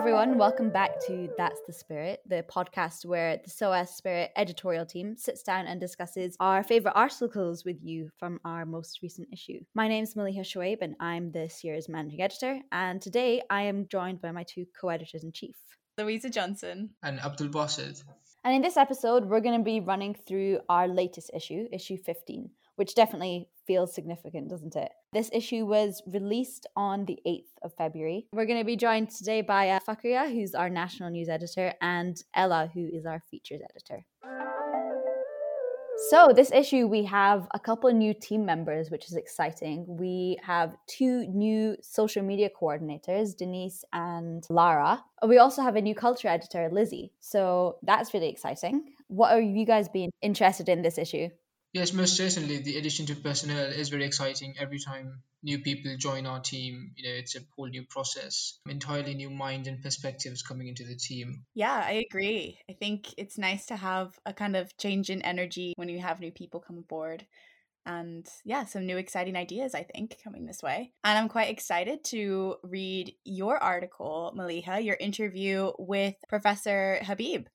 Hi, everyone. Welcome back to That's the Spirit, the podcast where the SOAS Spirit editorial team sits down and discusses our favorite articles with you from our most recent issue. My name is Maliha Shoaib, and I'm this year's managing editor. And today I am joined by my two co editors in chief, Louisa Johnson and Abdul Basit. And in this episode, we're going to be running through our latest issue, issue 15, which definitely feels significant, doesn't it? This issue was released on the 8th of February. We're going to be joined today by uh, Fakria, who's our national news editor, and Ella, who is our features editor. So, this issue, we have a couple new team members, which is exciting. We have two new social media coordinators, Denise and Lara. We also have a new culture editor, Lizzie. So, that's really exciting. What are you guys being interested in this issue? Yes, most certainly. The addition to personnel is very exciting. Every time new people join our team, you know, it's a whole new process, entirely new mind and perspectives coming into the team. Yeah, I agree. I think it's nice to have a kind of change in energy when you have new people come aboard. And yeah, some new exciting ideas, I think, coming this way. And I'm quite excited to read your article, Maliha, your interview with Professor Habib.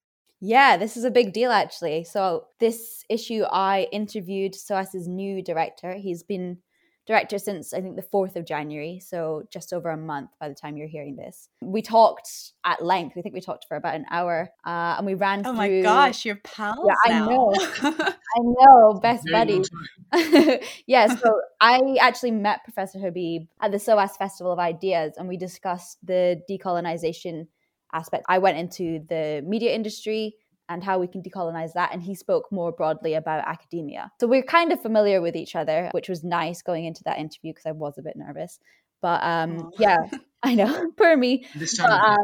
Yeah, this is a big deal actually. So this issue I interviewed SOAS's new director. He's been director since I think the 4th of January, so just over a month by the time you're hearing this. We talked at length. We think we talked for about an hour, uh, and we ran. Oh through... my gosh, you're pals! Yeah, I know. I know, best buddies. yeah, so I actually met Professor Habib at the SOAS Festival of Ideas, and we discussed the decolonization aspect. I went into the media industry and how we can decolonize that. And he spoke more broadly about academia. So we're kind of familiar with each other, which was nice going into that interview because I was a bit nervous. But um, yeah, I know, poor me. This But, time,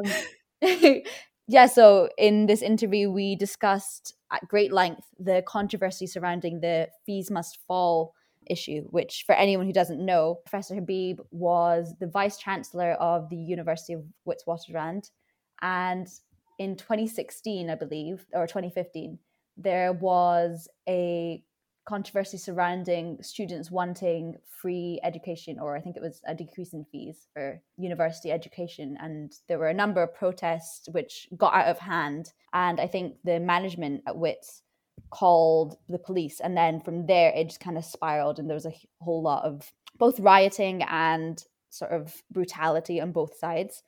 um, yeah, so in this interview, we discussed at great length the controversy surrounding the fees must fall issue, which, for anyone who doesn't know, Professor Habib was the vice chancellor of the University of Witwatersrand. And in 2016, I believe, or 2015, there was a controversy surrounding students wanting free education, or I think it was a decrease in fees for university education. And there were a number of protests which got out of hand. And I think the management at WITS called the police. And then from there, it just kind of spiraled, and there was a whole lot of both rioting and sort of brutality on both sides.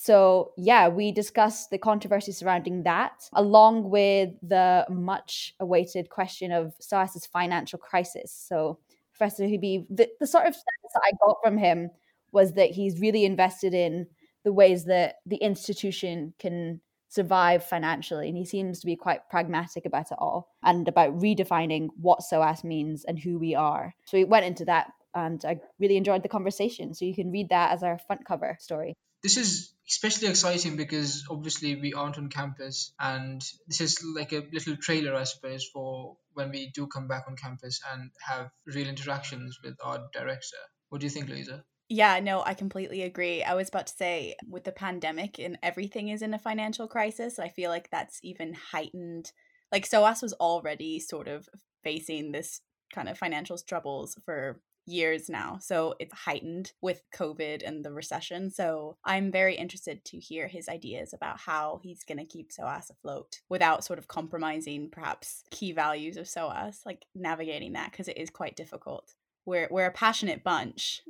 So, yeah, we discussed the controversy surrounding that, along with the much awaited question of SOAS's financial crisis. So, Professor Habib, the, the sort of sense that I got from him was that he's really invested in the ways that the institution can survive financially. And he seems to be quite pragmatic about it all and about redefining what SOAS means and who we are. So, we went into that and I really enjoyed the conversation. So, you can read that as our front cover story this is especially exciting because obviously we aren't on campus and this is like a little trailer i suppose for when we do come back on campus and have real interactions with our director what do you think louisa yeah, no, I completely agree. I was about to say, with the pandemic and everything is in a financial crisis, I feel like that's even heightened. Like, SOAS was already sort of facing this kind of financial troubles for years now. So it's heightened with COVID and the recession. So I'm very interested to hear his ideas about how he's going to keep SOAS afloat without sort of compromising perhaps key values of SOAS, like navigating that because it is quite difficult. We're, we're a passionate bunch.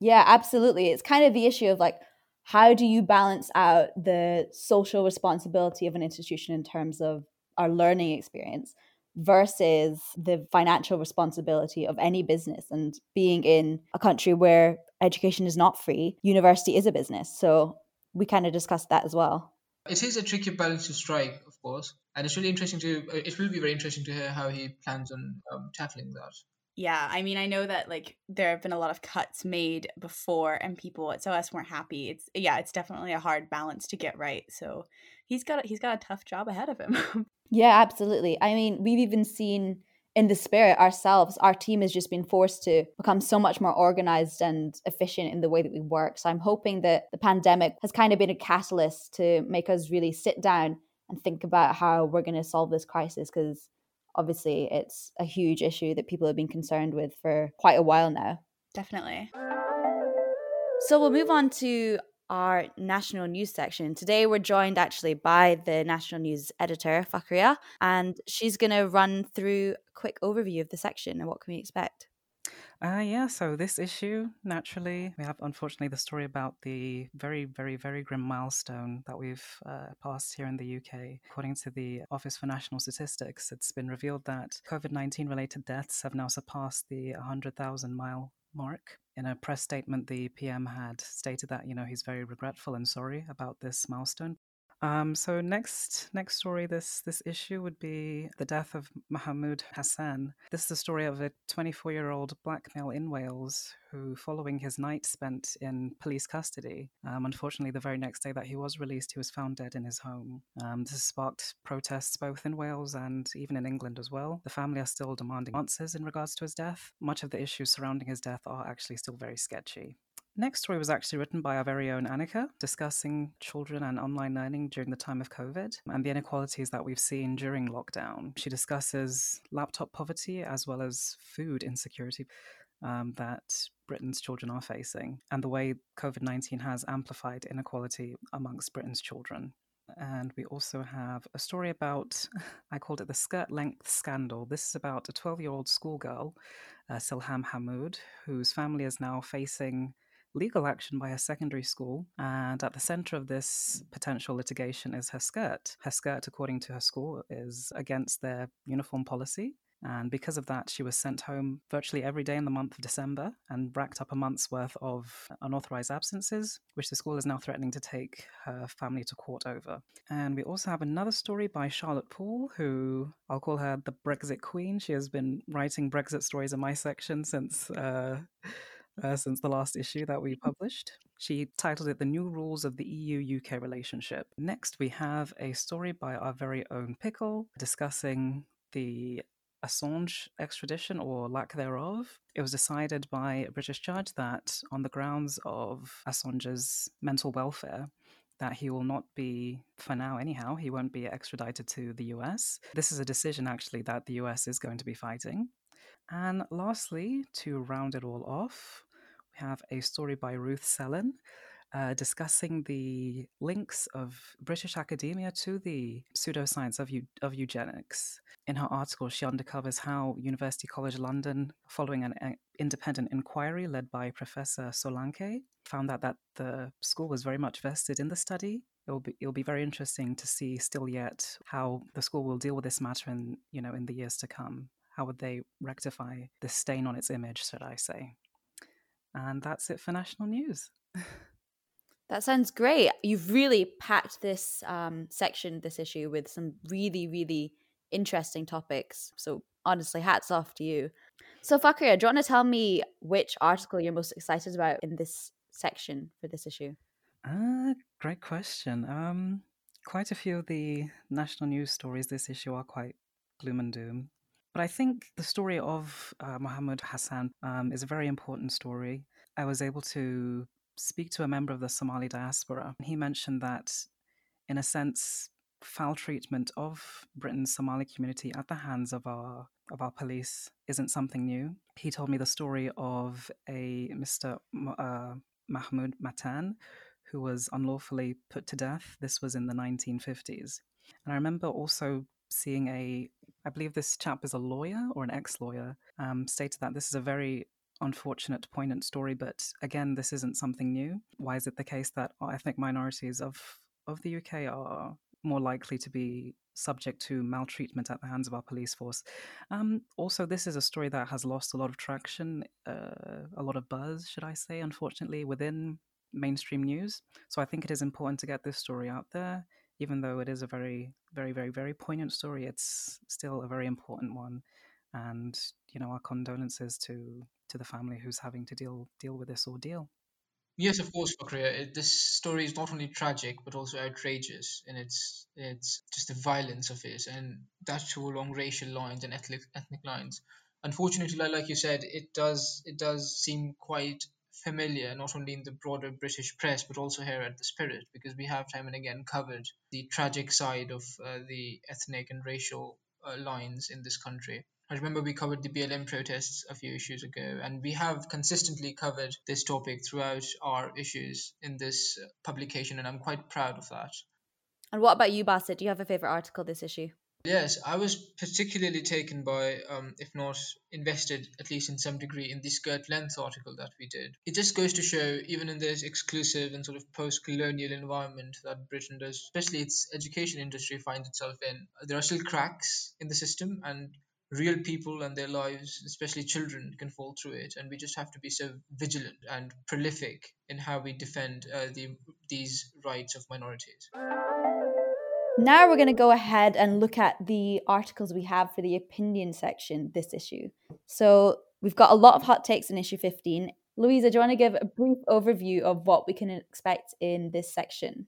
Yeah, absolutely. It's kind of the issue of like, how do you balance out the social responsibility of an institution in terms of our learning experience versus the financial responsibility of any business and being in a country where education is not free university is a business so we kind of discussed that as well it is a tricky balance to strike of course and it's really interesting to it will be very interesting to hear how he plans on um, tackling that yeah, I mean, I know that like there have been a lot of cuts made before, and people at SOAS weren't happy. It's yeah, it's definitely a hard balance to get right. So he's got he's got a tough job ahead of him. yeah, absolutely. I mean, we've even seen in the spirit ourselves, our team has just been forced to become so much more organized and efficient in the way that we work. So I'm hoping that the pandemic has kind of been a catalyst to make us really sit down and think about how we're going to solve this crisis because obviously it's a huge issue that people have been concerned with for quite a while now. Definitely. So we'll move on to our national news section. Today, we're joined actually by the national news editor, Fakria, and she's going to run through a quick overview of the section and what can we expect. Uh, yeah, so this issue, naturally, we have unfortunately the story about the very, very, very grim milestone that we've uh, passed here in the UK. According to the Office for National Statistics, it's been revealed that COVID 19 related deaths have now surpassed the 100,000 mile mark. In a press statement, the PM had stated that, you know, he's very regretful and sorry about this milestone. Um, so next, next story, this this issue would be the death of Mahmoud Hassan. This is the story of a 24-year-old black male in Wales who, following his night spent in police custody, um, unfortunately, the very next day that he was released, he was found dead in his home. Um, this sparked protests both in Wales and even in England as well. The family are still demanding answers in regards to his death. Much of the issues surrounding his death are actually still very sketchy. Next story was actually written by our very own Annika, discussing children and online learning during the time of COVID and the inequalities that we've seen during lockdown. She discusses laptop poverty as well as food insecurity um, that Britain's children are facing and the way COVID 19 has amplified inequality amongst Britain's children. And we also have a story about, I called it the skirt length scandal. This is about a 12 year old schoolgirl, uh, Silham Hamoud, whose family is now facing legal action by a secondary school, and at the center of this potential litigation is her skirt. Her skirt, according to her school, is against their uniform policy. And because of that, she was sent home virtually every day in the month of December and racked up a month's worth of unauthorized absences, which the school is now threatening to take her family to court over. And we also have another story by Charlotte Poole, who I'll call her the Brexit Queen. She has been writing Brexit stories in my section since. Uh, uh, since the last issue that we published. She titled it The New Rules of the EU UK Relationship. Next, we have a story by our very own Pickle discussing the Assange extradition or lack thereof. It was decided by a British judge that, on the grounds of Assange's mental welfare, that he will not be, for now anyhow, he won't be extradited to the US. This is a decision actually that the US is going to be fighting. And lastly, to round it all off, we have a story by Ruth Sellen uh, discussing the links of British academia to the pseudoscience of, eu- of eugenics. In her article, she uncovers how University College London, following an independent inquiry led by Professor Solanke, found out that the school was very much vested in the study. It will be it'll be very interesting to see still yet how the school will deal with this matter in you know in the years to come how would they rectify the stain on its image, should I say? And that's it for national news. that sounds great. You've really packed this um, section, this issue, with some really, really interesting topics. So, honestly, hats off to you. So, Fakria, do you want to tell me which article you're most excited about in this section for this issue? Uh, great question. Um, quite a few of the national news stories this issue are quite gloom and doom. But I think the story of uh, Muhammad Hassan um, is a very important story. I was able to speak to a member of the Somali diaspora. He mentioned that, in a sense, foul treatment of Britain's Somali community at the hands of our of our police isn't something new. He told me the story of a Mr. Uh, Mahmood Mattan who was unlawfully put to death. This was in the 1950s. And I remember also seeing a I believe this chap is a lawyer or an ex lawyer, um, stated that this is a very unfortunate, poignant story, but again, this isn't something new. Why is it the case that ethnic minorities of, of the UK are more likely to be subject to maltreatment at the hands of our police force. Um, also, this is a story that has lost a lot of traction, uh, a lot of buzz, should I say, unfortunately, within mainstream news. So I think it is important to get this story out there even though it is a very, very, very, very poignant story, it's still a very important one. And you know, our condolences to to the family who's having to deal deal with this ordeal. Yes, of course, Fakria. This story is not only tragic but also outrageous in its its just the violence of it, and that too along racial lines and ethnic ethnic lines. Unfortunately, like you said, it does it does seem quite familiar not only in the broader British press but also here at the Spirit because we have time and again covered the tragic side of uh, the ethnic and racial uh, lines in this country. I remember we covered the BLM protests a few issues ago, and we have consistently covered this topic throughout our issues in this publication, and I'm quite proud of that. And what about you, Basit? Do you have a favorite article this issue? Yes, I was particularly taken by, um, if not invested, at least in some degree, in the skirt length article that we did. It just goes to show, even in this exclusive and sort of post colonial environment that Britain does, especially its education industry finds itself in, there are still cracks in the system and real people and their lives, especially children, can fall through it. And we just have to be so vigilant and prolific in how we defend uh, the, these rights of minorities. Now we're going to go ahead and look at the articles we have for the opinion section this issue. So we've got a lot of hot takes in issue 15. Louisa, do you want to give a brief overview of what we can expect in this section?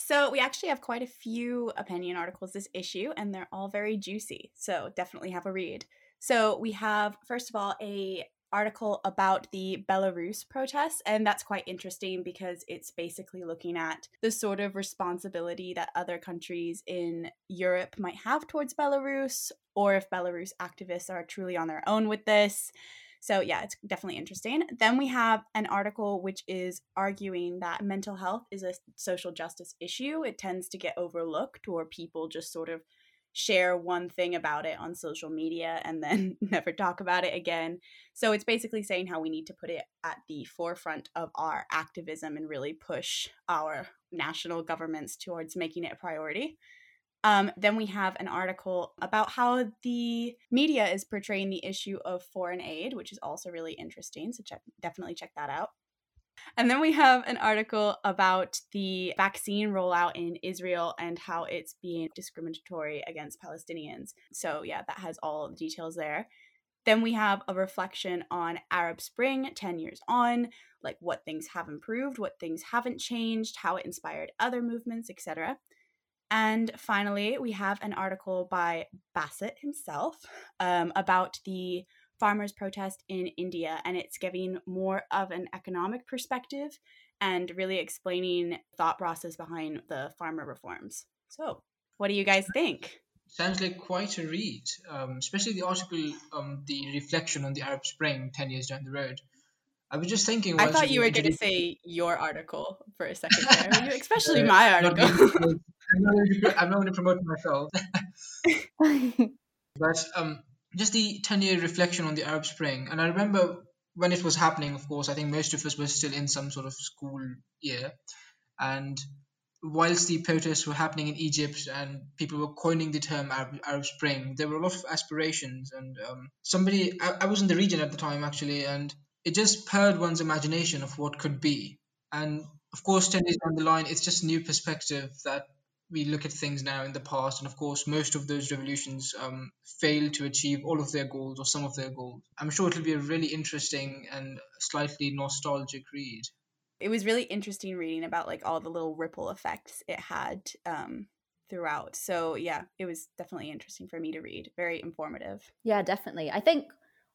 So, we actually have quite a few opinion articles this issue, and they're all very juicy. So, definitely have a read. So, we have, first of all, a article about the Belarus protests, and that's quite interesting because it's basically looking at the sort of responsibility that other countries in Europe might have towards Belarus, or if Belarus activists are truly on their own with this. So, yeah, it's definitely interesting. Then we have an article which is arguing that mental health is a social justice issue. It tends to get overlooked, or people just sort of share one thing about it on social media and then never talk about it again. So it's basically saying how we need to put it at the forefront of our activism and really push our national governments towards making it a priority. Um, then we have an article about how the media is portraying the issue of foreign aid, which is also really interesting. So check, definitely check that out. And then we have an article about the vaccine rollout in Israel and how it's being discriminatory against Palestinians. So, yeah, that has all the details there. Then we have a reflection on Arab Spring 10 years on, like what things have improved, what things haven't changed, how it inspired other movements, etc. And finally, we have an article by Basit himself um, about the farmers protest in India and it's giving more of an economic perspective and really explaining thought process behind the farmer reforms. So, what do you guys think? Sounds like quite a read, um, especially the article, um, the reflection on the Arab Spring 10 years down the road. I was just thinking. I thought you were going to say your article for a second there, especially my article. I'm not going to promote myself. but um, just the 10 year reflection on the Arab Spring. And I remember when it was happening, of course, I think most of us were still in some sort of school year. And whilst the protests were happening in Egypt and people were coining the term Arab, Arab Spring, there were a lot of aspirations. And um, somebody, I, I was in the region at the time actually, and it just purred one's imagination of what could be. And of course, 10 years down the line, it's just a new perspective that we look at things now in the past, and of course, most of those revolutions um, fail to achieve all of their goals or some of their goals. I'm sure it'll be a really interesting and slightly nostalgic read. It was really interesting reading about like all the little ripple effects it had um, throughout. So yeah, it was definitely interesting for me to read. Very informative. Yeah, definitely. I think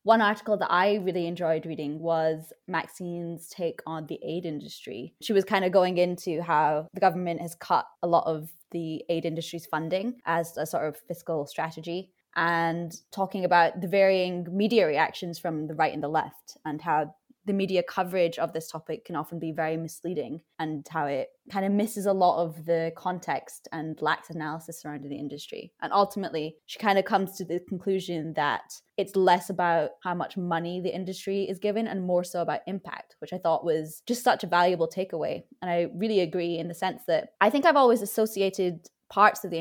one article that I really enjoyed reading was Maxine's take on the aid industry. She was kind of going into how the government has cut a lot of the aid industry's funding as a sort of fiscal strategy and talking about the varying media reactions from the right and the left and how the media coverage of this topic can often be very misleading and how it kind of misses a lot of the context and lacks analysis surrounding the industry. And ultimately, she kind of comes to the conclusion that it's less about how much money the industry is given and more so about impact, which I thought was just such a valuable takeaway. And I really agree in the sense that I think I've always associated parts of the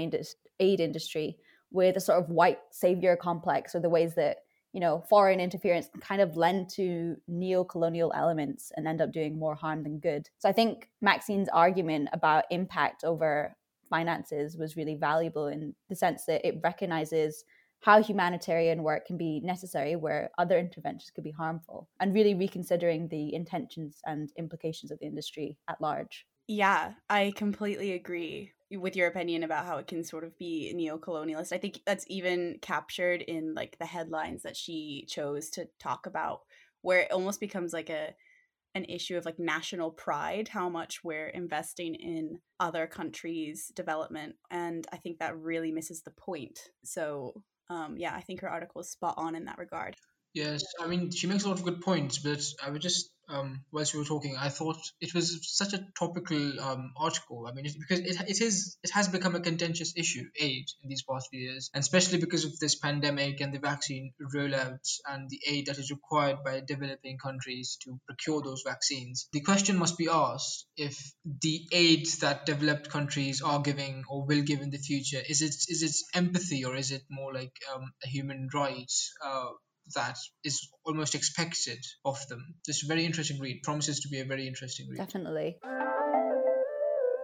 aid industry with a sort of white savior complex or the ways that you know, foreign interference can kind of lend to neo-colonial elements and end up doing more harm than good. So I think Maxine's argument about impact over finances was really valuable in the sense that it recognizes how humanitarian work can be necessary where other interventions could be harmful and really reconsidering the intentions and implications of the industry at large. Yeah, I completely agree with your opinion about how it can sort of be neo-colonialist. I think that's even captured in like the headlines that she chose to talk about where it almost becomes like a an issue of like national pride how much we're investing in other countries development and i think that really misses the point so um, yeah, I think her article is spot on in that regard. Yes, I mean she makes a lot of good points, but I would just um, whilst you were talking, I thought it was such a topical um, article. I mean, because it, it is it has become a contentious issue, aid in these past few years, and especially because of this pandemic and the vaccine rollouts and the aid that is required by developing countries to procure those vaccines. The question must be asked if the aid that developed countries are giving or will give in the future is it is it empathy or is it more like um, a human right? Uh, that is almost expected of them. This very interesting read. Promises to be a very interesting read. Definitely.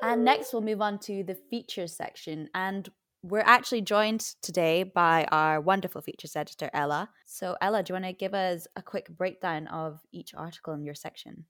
And next, we'll move on to the features section. And we're actually joined today by our wonderful features editor, Ella. So, Ella, do you want to give us a quick breakdown of each article in your section?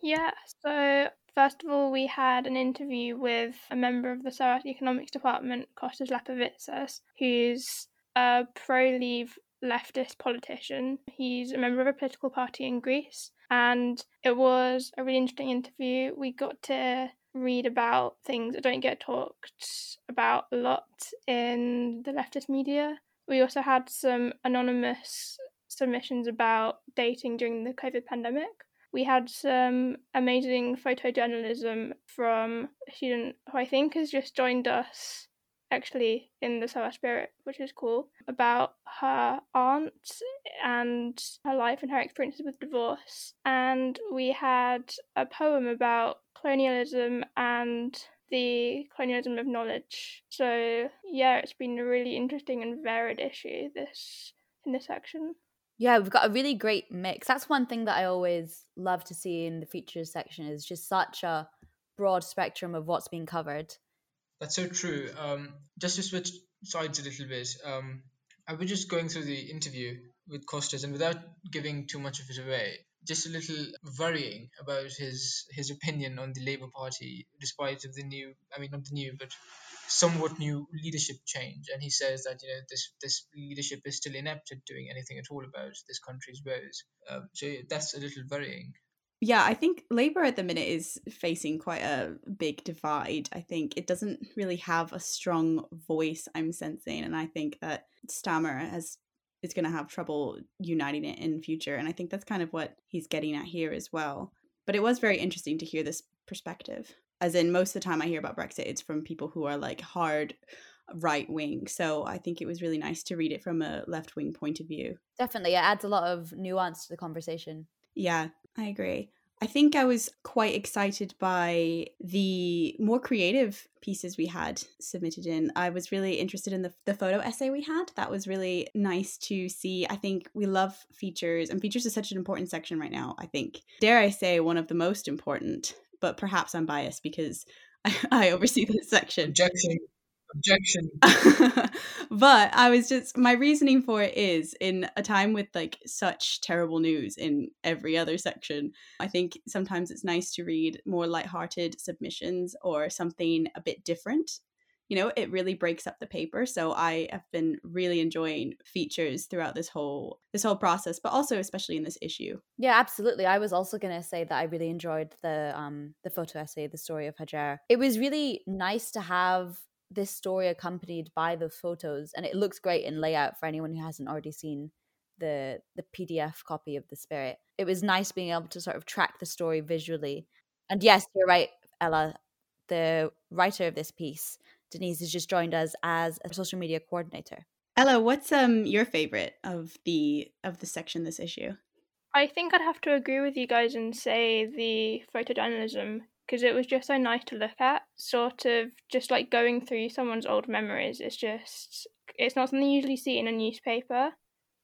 Yeah, so first of all, we had an interview with a member of the SOAS Economics Department, Kostas Lapavitsas, who's a pro leave leftist politician. He's a member of a political party in Greece, and it was a really interesting interview. We got to read about things that don't get talked about a lot in the leftist media. We also had some anonymous submissions about dating during the COVID pandemic. We had some amazing photojournalism from a student who I think has just joined us actually in the SOAS Spirit, which is cool, about her aunt and her life and her experiences with divorce. And we had a poem about colonialism and the colonialism of knowledge. So yeah, it's been a really interesting and varied issue this in this section. Yeah, we've got a really great mix. That's one thing that I always love to see in the features section is just such a broad spectrum of what's being covered. That's so true. Um, just to switch sides a little bit, um, I was just going through the interview with Costas, and without giving too much of it away, just a little worrying about his his opinion on the Labour Party, despite of the new, I mean not the new, but somewhat new leadership change. And he says that you know this this leadership is still inept at doing anything at all about this country's woes. Um, so that's a little worrying yeah, I think Labour at the minute is facing quite a big divide. I think it doesn't really have a strong voice, I'm sensing. And I think that Starmer has is going to have trouble uniting it in future. And I think that's kind of what he's getting at here as well. But it was very interesting to hear this perspective. As in, most of the time I hear about Brexit, it's from people who are like hard right wing. So I think it was really nice to read it from a left wing point of view. Definitely. It adds a lot of nuance to the conversation. Yeah, I agree. I think I was quite excited by the more creative pieces we had submitted in. I was really interested in the, the photo essay we had. That was really nice to see. I think we love features, and features is such an important section right now. I think, dare I say, one of the most important, but perhaps I'm biased because I, I oversee this section. Objection objection. But i was just my reasoning for it is in a time with like such terrible news in every other section i think sometimes it's nice to read more light-hearted submissions or something a bit different. You know it really breaks up the paper so i have been really enjoying features throughout this whole this whole process but also especially in this issue. Yeah absolutely. I was also going to say that i really enjoyed the um the photo essay the story of hajar. It was really nice to have this story accompanied by the photos and it looks great in layout for anyone who hasn't already seen the the PDF copy of the spirit. It was nice being able to sort of track the story visually. And yes, you're right, Ella. The writer of this piece, Denise, has just joined us as a social media coordinator. Ella, what's um your favorite of the of the section this issue? I think I'd have to agree with you guys and say the photojournalism because it was just so nice to look at. Sort of just like going through someone's old memories. It's just, it's not something you usually see in a newspaper.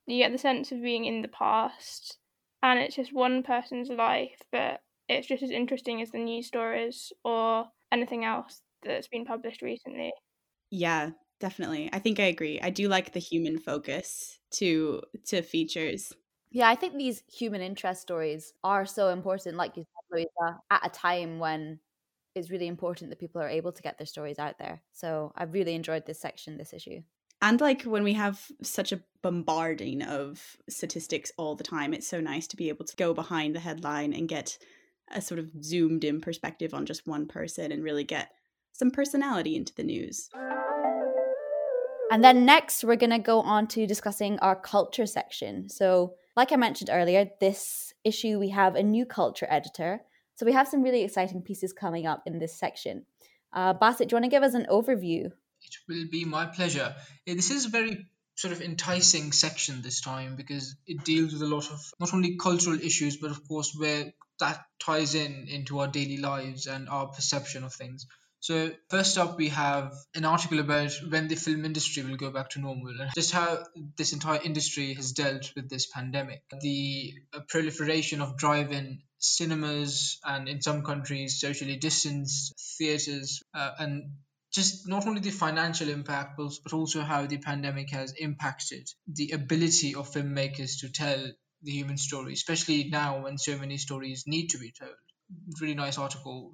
You get the sense of being in the past, and it's just one person's life, but it's just as interesting as the news stories or anything else that's been published recently. Yeah, definitely. I think I agree. I do like the human focus to to features. Yeah, I think these human interest stories are so important. Like you said, Louisa, at a time when it's really important that people are able to get their stories out there. So I've really enjoyed this section, this issue. And like when we have such a bombarding of statistics all the time, it's so nice to be able to go behind the headline and get a sort of zoomed in perspective on just one person and really get some personality into the news. And then next, we're going to go on to discussing our culture section. So, like I mentioned earlier, this issue we have a new culture editor. So, we have some really exciting pieces coming up in this section. Uh, do you want to give us an overview? It will be my pleasure. This is a very sort of enticing section this time because it deals with a lot of not only cultural issues, but of course, where that ties in into our daily lives and our perception of things. So first up, we have an article about when the film industry will go back to normal and just how this entire industry has dealt with this pandemic. The proliferation of drive-in cinemas and in some countries socially distanced theaters uh, and just not only the financial impact but also how the pandemic has impacted the ability of filmmakers to tell the human story especially now when so many stories need to be told really nice article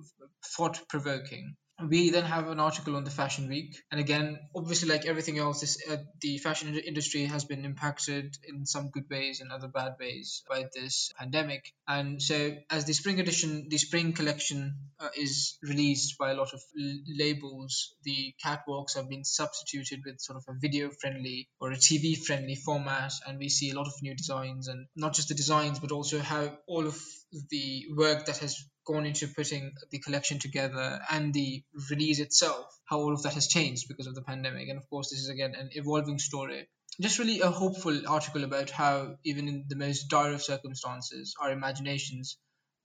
thought provoking we then have an article on the fashion week. And again obviously like everything else this, uh, the fashion industry has been impacted in some good ways and other bad ways by this pandemic. And so as the spring edition the spring collection uh, is released by a lot of l- labels the catwalks have been substituted with sort of a video friendly or a tv friendly format. And we see a lot of new designs and not just the designs but also how all of the work that has gone into putting the collection together and the release itself, how all of that has changed because of the pandemic. And of course, this is again an evolving story. Just really a hopeful article about how, even in the most dire of circumstances, our imaginations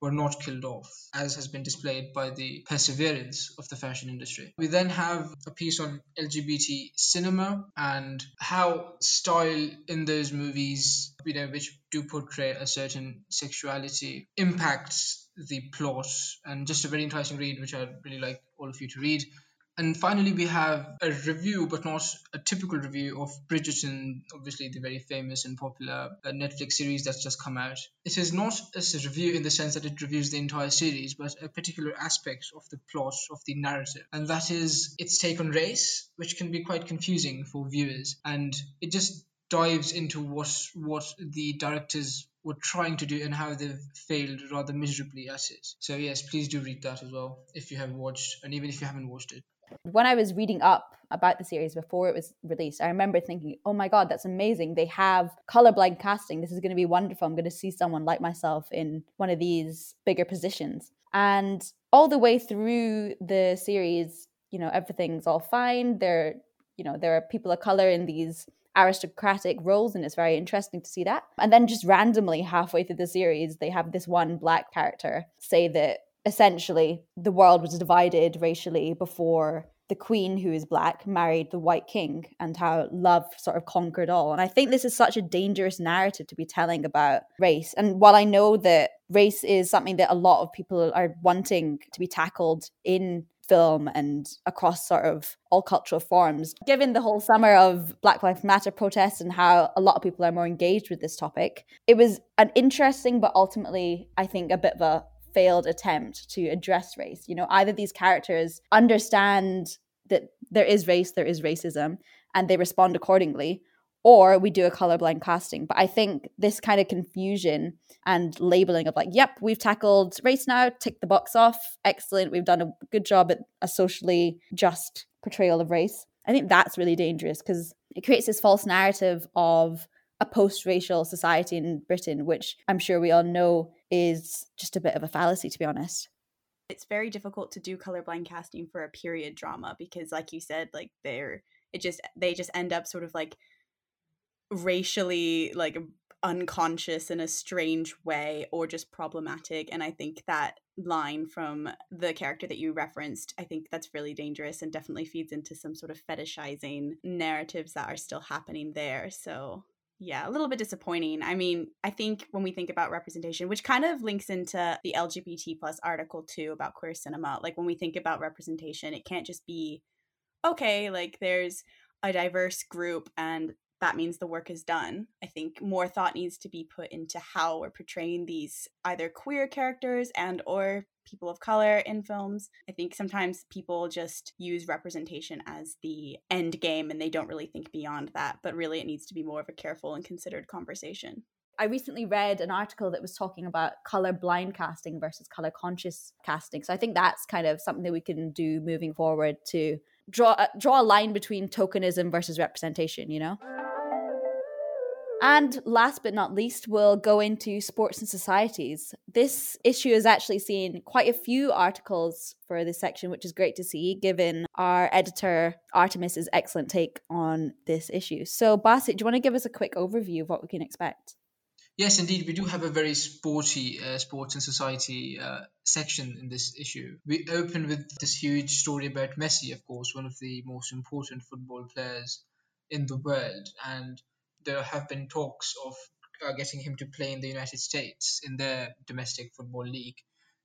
were not killed off, as has been displayed by the perseverance of the fashion industry. We then have a piece on LGBT cinema and how style in those movies, you know, which do portray a certain sexuality, impacts the plot, and just a very interesting read, which I'd really like all of you to read. And finally, we have a review, but not a typical review of Bridgerton, obviously the very famous and popular uh, Netflix series that's just come out. It is not a review in the sense that it reviews the entire series, but a particular aspect of the plot, of the narrative. And that is its take on race, which can be quite confusing for viewers. And it just dives into what what the directors were trying to do and how they've failed rather miserably at it. So yes, please do read that as well if you have watched and even if you haven't watched it. When I was reading up about the series before it was released, I remember thinking, oh my God, that's amazing. They have colorblind casting. This is going to be wonderful. I'm going to see someone like myself in one of these bigger positions. And all the way through the series, you know, everything's all fine. There, you know, there are people of color in these aristocratic roles and it's very interesting to see that and then just randomly halfway through the series they have this one black character say that essentially the world was divided racially before the queen who is black married the white king and how love sort of conquered all and i think this is such a dangerous narrative to be telling about race and while i know that race is something that a lot of people are wanting to be tackled in film and across sort of all cultural forms. Given the whole summer of Black Lives Matter protests and how a lot of people are more engaged with this topic, it was an interesting but ultimately, I think, a bit of a failed attempt to address race. You know, either these characters understand that there is race, there is racism, and they respond accordingly, or we do a colorblind casting. But I think this kind of confusion and labeling of like, yep, we've tackled race now, tick the box off, excellent, we've done a good job at a socially just portrayal of race. I think that's really dangerous because it creates this false narrative of a post racial society in Britain, which I'm sure we all know is just a bit of a fallacy, to be honest. It's very difficult to do colorblind casting for a period drama because, like you said, like they're it just they just end up sort of like racially like unconscious in a strange way or just problematic and i think that line from the character that you referenced i think that's really dangerous and definitely feeds into some sort of fetishizing narratives that are still happening there so yeah, a little bit disappointing. I mean, I think when we think about representation, which kind of links into the LGBT plus article too about queer cinema, like when we think about representation, it can't just be okay, like there's a diverse group and that means the work is done. I think more thought needs to be put into how we're portraying these either queer characters and or people of color in films. I think sometimes people just use representation as the end game and they don't really think beyond that, but really it needs to be more of a careful and considered conversation. I recently read an article that was talking about color blind casting versus color conscious casting. So I think that's kind of something that we can do moving forward to draw uh, draw a line between tokenism versus representation, you know? And last but not least, we'll go into sports and societies. This issue has actually seen quite a few articles for this section, which is great to see, given our editor Artemis's excellent take on this issue. So, Basit, do you want to give us a quick overview of what we can expect? Yes, indeed, we do have a very sporty uh, sports and society uh, section in this issue. We open with this huge story about Messi, of course, one of the most important football players in the world, and there have been talks of uh, getting him to play in the United States in their domestic football league.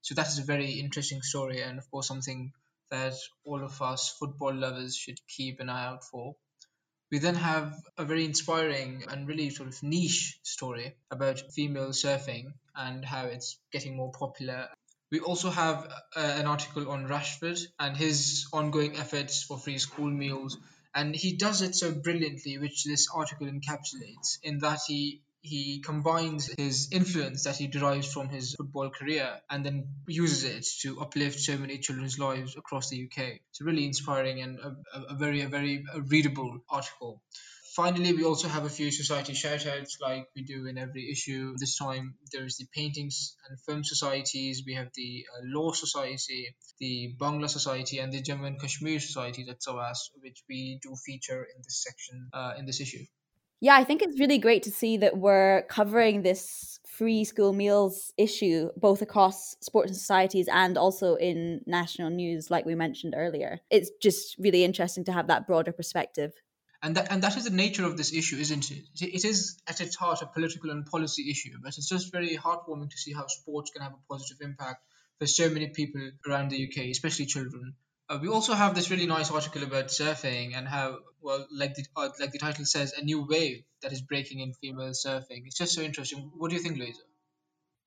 So that is a very interesting story, and of course, something that all of us football lovers should keep an eye out for. We then have a very inspiring and really sort of niche story about female surfing and how it's getting more popular. We also have uh, an article on Rashford and his ongoing efforts for free school meals. And he does it so brilliantly, which this article encapsulates, in that he he combines his influence that he derives from his football career and then uses it to uplift so many children's lives across the UK. It's really inspiring and a, a very, a very readable article. Finally, we also have a few society shoutouts like we do in every issue. This time, there's the Paintings and Film Societies, we have the uh, Law Society, the Bangla Society, and the Jammu and Kashmir Society at SOAS, which we do feature in this section, uh, in this issue. Yeah, I think it's really great to see that we're covering this free school meals issue both across sports and societies and also in national news, like we mentioned earlier. It's just really interesting to have that broader perspective. And that, and that is the nature of this issue, isn't it? It is at its heart a political and policy issue, but it's just very heartwarming to see how sports can have a positive impact for so many people around the UK, especially children. Uh, we also have this really nice article about surfing and how, well, like the uh, like the title says, a new wave that is breaking in female surfing. It's just so interesting. What do you think, Louisa?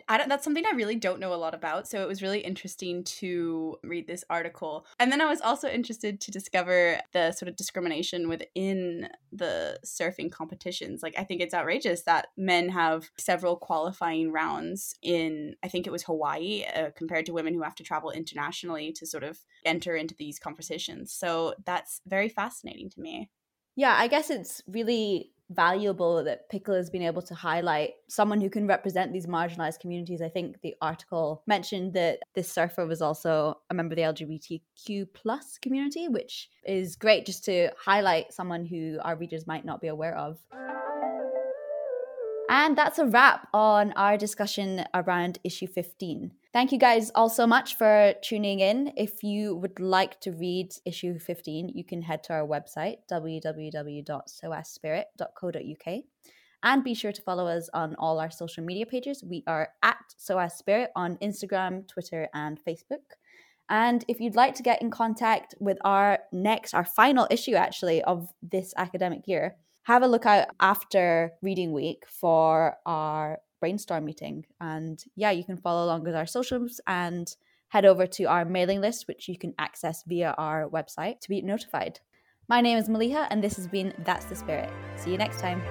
I don't, that's something I really don't know a lot about. So it was really interesting to read this article. And then I was also interested to discover the sort of discrimination within the surfing competitions. Like, I think it's outrageous that men have several qualifying rounds in, I think it was Hawaii, uh, compared to women who have to travel internationally to sort of enter into these competitions. So that's very fascinating to me. Yeah, I guess it's really valuable that Pickle has been able to highlight someone who can represent these marginalized communities. I think the article mentioned that this surfer was also a member of the LGBTQ plus community, which is great just to highlight someone who our readers might not be aware of. And that's a wrap on our discussion around issue 15. Thank you guys all so much for tuning in. If you would like to read issue 15, you can head to our website, www.soasspirit.co.uk. And be sure to follow us on all our social media pages. We are at SOAS Spirit on Instagram, Twitter, and Facebook. And if you'd like to get in contact with our next, our final issue actually of this academic year, have a look out after reading week for our brainstorm meeting. And yeah, you can follow along with our socials and head over to our mailing list, which you can access via our website to be notified. My name is Maliha, and this has been That's the Spirit. See you next time.